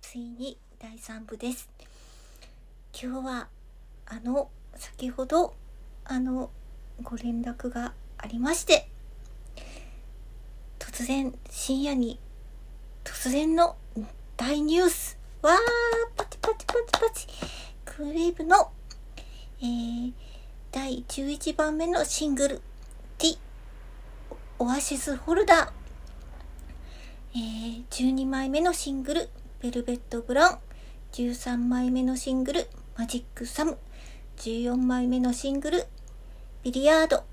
ついに第3部です。今日はあの先ほどあのご連絡がありまして突然深夜に突然の大ニュース。わーパチパチパチパチ。クレーブの、えー、第11番目のシングル The オアシスホルダーえー、12枚目のシングル、ベルベットブラウン、13枚目のシングル、マジックサム、14枚目のシングル、ビリヤード、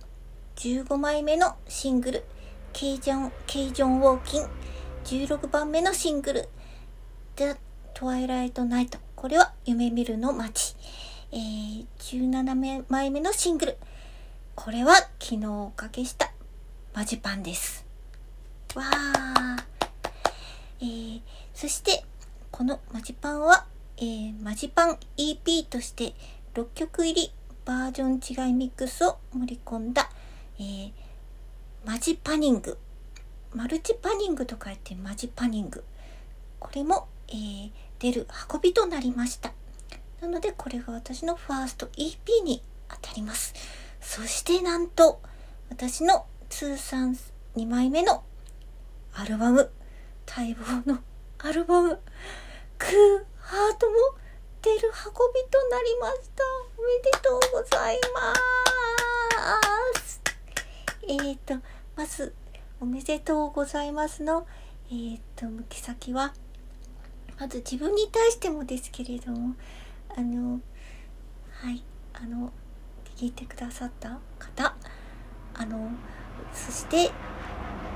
15枚目のシングル、ケイジョン、ケイジョンウォーキン、16番目のシングル、The Twilight Night、これは夢見るの街、えー、17枚目のシングル、これは昨日おかけしたマジパンです。わー。えー、そして、このマジパンは、えー、マジパン EP として6曲入りバージョン違いミックスを盛り込んだ、えー、マジパニング。マルチパニングと書いてマジパニング。これも、えー、出る運びとなりました。なので、これが私のファースト EP に当たります。そしてなんと、私の通算2枚目のアルバム、待望のアルバム「クーハート」も出る運びとなりましたおめでとうございます。えーとまずおめでとうございますのえーと向き先はまず自分に対してもですけれどもあのはいあの聞いてくださった方。あのそして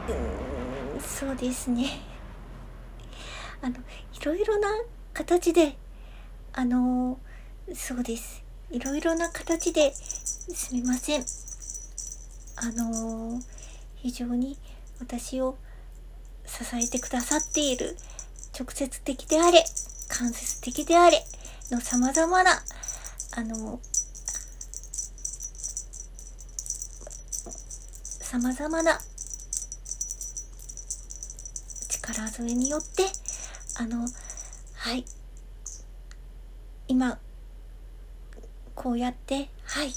うーんそうですね。あの、いろいろな形で、あのそうです。いろいろな形ですみません。あの非常に私を支えてくださっている直接的であれ、間接的であれの様々な、あの様々な力添えによってあのはい。今こうやってはい。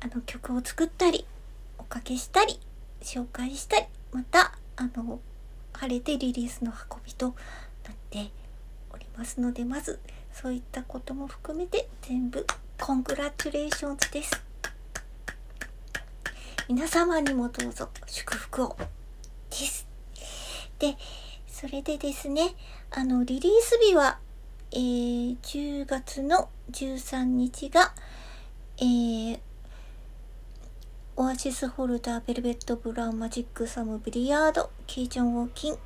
あの曲を作ったりおかけしたり紹介したりまたあの晴れてリリースの運びとなっておりますのでまずそういったことも含めて全部コングラチュレーションズです。皆様にもどうぞ祝福を。で、それでですね、あの、リリース日は、えー、10月の13日が、えー、オアシスホルダー、ベルベットブラウン、マジックサム、ビリヤード、ケイジョンウォーキン、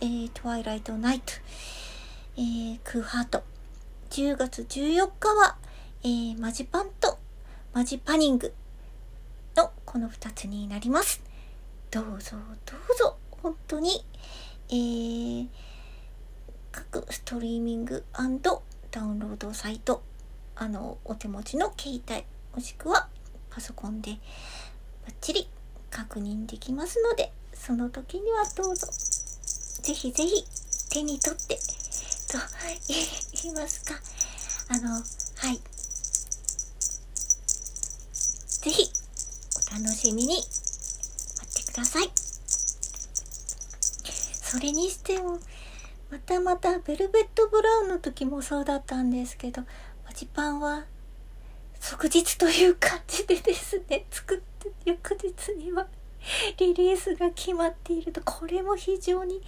えー、トワイライトナイト、えー、クーハート。10月14日は、えー、マジパンとマジパニングのこの2つになります。どうぞどうぞ本当に、えー、各ストリーミングダウンロードサイトあのお手持ちの携帯もしくはパソコンでバッチリ確認できますのでその時にはどうぞぜひぜひ手に取ってと言いますかあのはいぜひお楽しみに待ってください。それにしても、またまたベルベットブラウンの時もそうだったんですけど、マジパンは即日という感じでですね、作って翌日にはリリースが決まっていると、これも非常に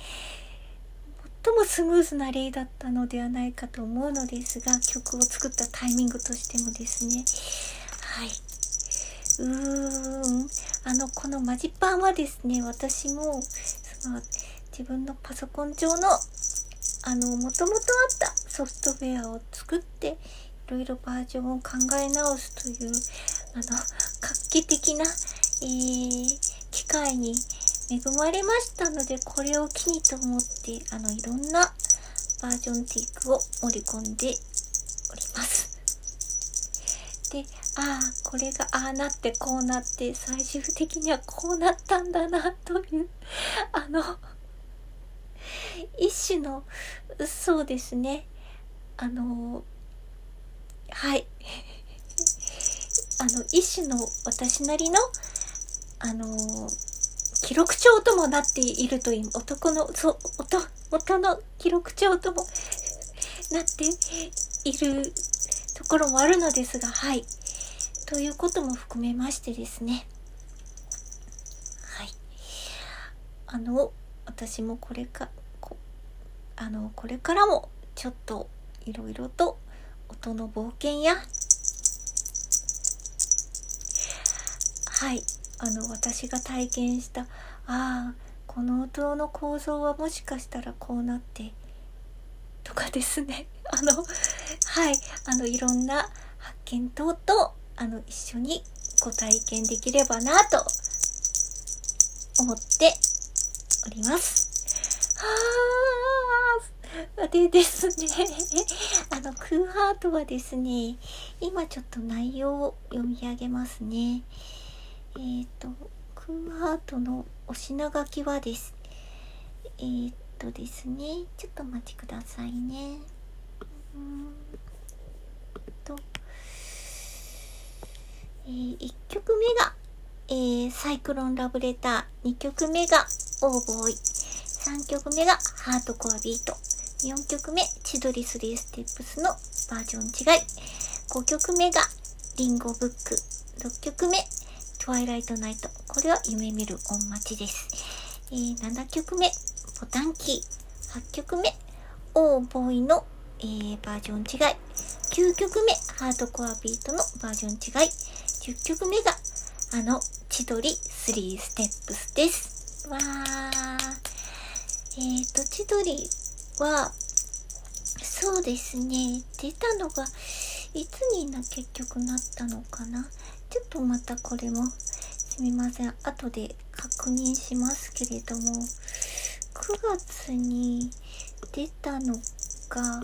最もスムーズな例だったのではないかと思うのですが、曲を作ったタイミングとしてもですね、はい。うーん。あの、このマジパンはですね、私も、その、自分のパソコン上の、あの、もともとあったソフトウェアを作って、いろいろバージョンを考え直すという、あの、画期的な、えー、機会に恵まれましたので、これを機にと思って、あの、いろんなバージョンテイクを盛り込んでおります。でああこれがああなってこうなって最終的にはこうなったんだなというあの一種のそうですね。あのはい。あの一種の私なりのあの記録帳ともなっているという男のそう音音の記録帳とも なっているところもあるのですがはい。ということも含めましてですね。はい。あの私もこれかあのこれからもちょっといろいろと音の冒険や。はい。あの私が体験したああこの音の構造はもしかしたらこうなってとかですね。あのはい。あのいろんな発見等とあの一緒にご体験できればなと思っております。はあでですね。あのクーハートはですね今ちょっと内容を読み上げますね。えっ、ー、とクーハートのお品書きはですえー、っとですねちょっとお待ちくださいね。うんとえー、1曲目が、えー、サイクロンラブレター。2曲目がオーボーイ。3曲目がハートコアビート。4曲目千鳥3ステップスのバージョン違い5曲目がリンゴブック6曲目トワイライトナイト。これは夢見る音待ちです。えー、7曲目、ボタンキー。8曲目、オーボーイの、えー、バージョン違い。9曲目、ハードコアビートのバージョン違い。10曲目が、あの、千鳥3ステップスです。わー。えっ、ー、と、千鳥は、そうですね、出たのが、いつにな、結局なったのかな。ちょっとまたこれもすみません。後で確認しますけれども9月に出たのか9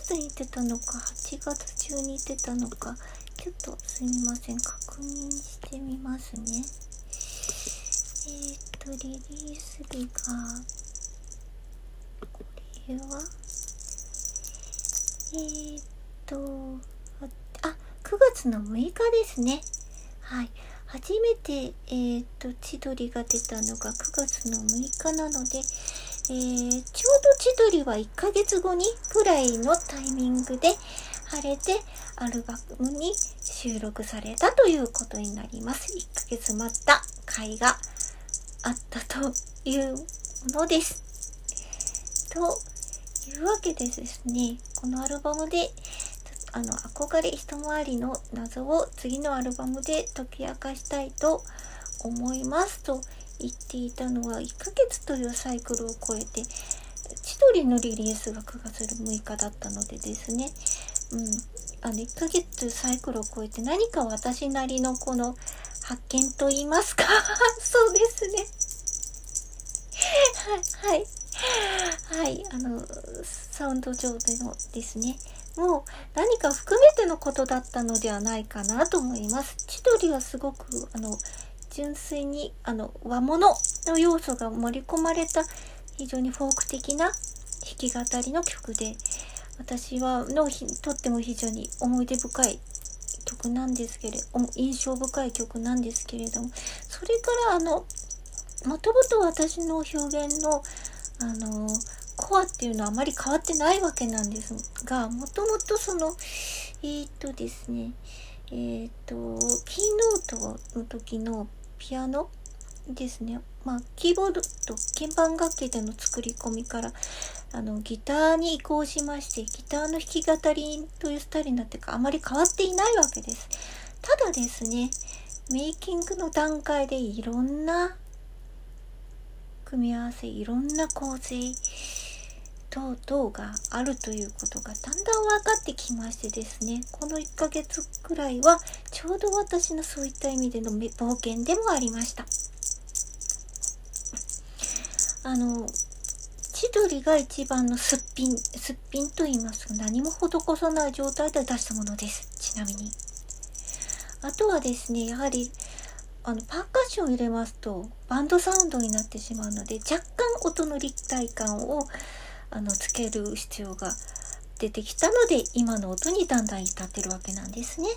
月に出たのか8月中に出たのかちょっとすみません。確認してみますね。えっ、とリリース日がは？えっ、ー、と9月の6日ですね。はい。初めて、えー、と、千鳥が出たのが9月の6日なので、えー、ちょうど千鳥は1ヶ月後にぐらいのタイミングで晴れてアルバムに収録されたということになります。1ヶ月待った回があったというものです。とというわけでですね、このアルバムであの憧れ一回りの謎を次のアルバムで解き明かしたいと思いますと言っていたのは1ヶ月というサイクルを超えて千鳥のリリースが9月6日だったのでですね、うん、あの1ヶ月というサイクルを超えて何か私なりのこの発見と言いますか？そうですね。はい、はい、はい、あのサウンド上でのですねもう何か含めてのことだったのではないかなと思います。千鳥はすごくあの純粋にあの和物の要素が盛り込まれた非常にフォーク的な弾き語りの曲で私はのとっても非常に思い出深い曲なんですけれど印象深い曲なんですけれどもそれからあのもともと私の表現のあのコアっていうのはあまり変わってないわけなんですが、もともとその、えー、っとですね、えー、っと、キーノートの時のピアノですね。まあ、キーボードと鍵盤楽器での作り込みから、あの、ギターに移行しまして、ギターの弾き語りというスタイルになってか、あまり変わっていないわけです。ただですね、メイキングの段階でいろんな組み合わせ、いろんな構成、等々があるということがだんだん分かってきましてですねこの1ヶ月くらいはちょうど私のそういった意味での冒険でもありました。あの千鳥が一番のすっぴんすっぴんと言いますか何も施さない状態で出したものです。ちなみに。あとはですねやはりあのパーカッションを入れますとバンドサウンドになってしまうので若干音の立体感をあのつける必要が出てきたので今の音にだんだん至ってるわけなんですね。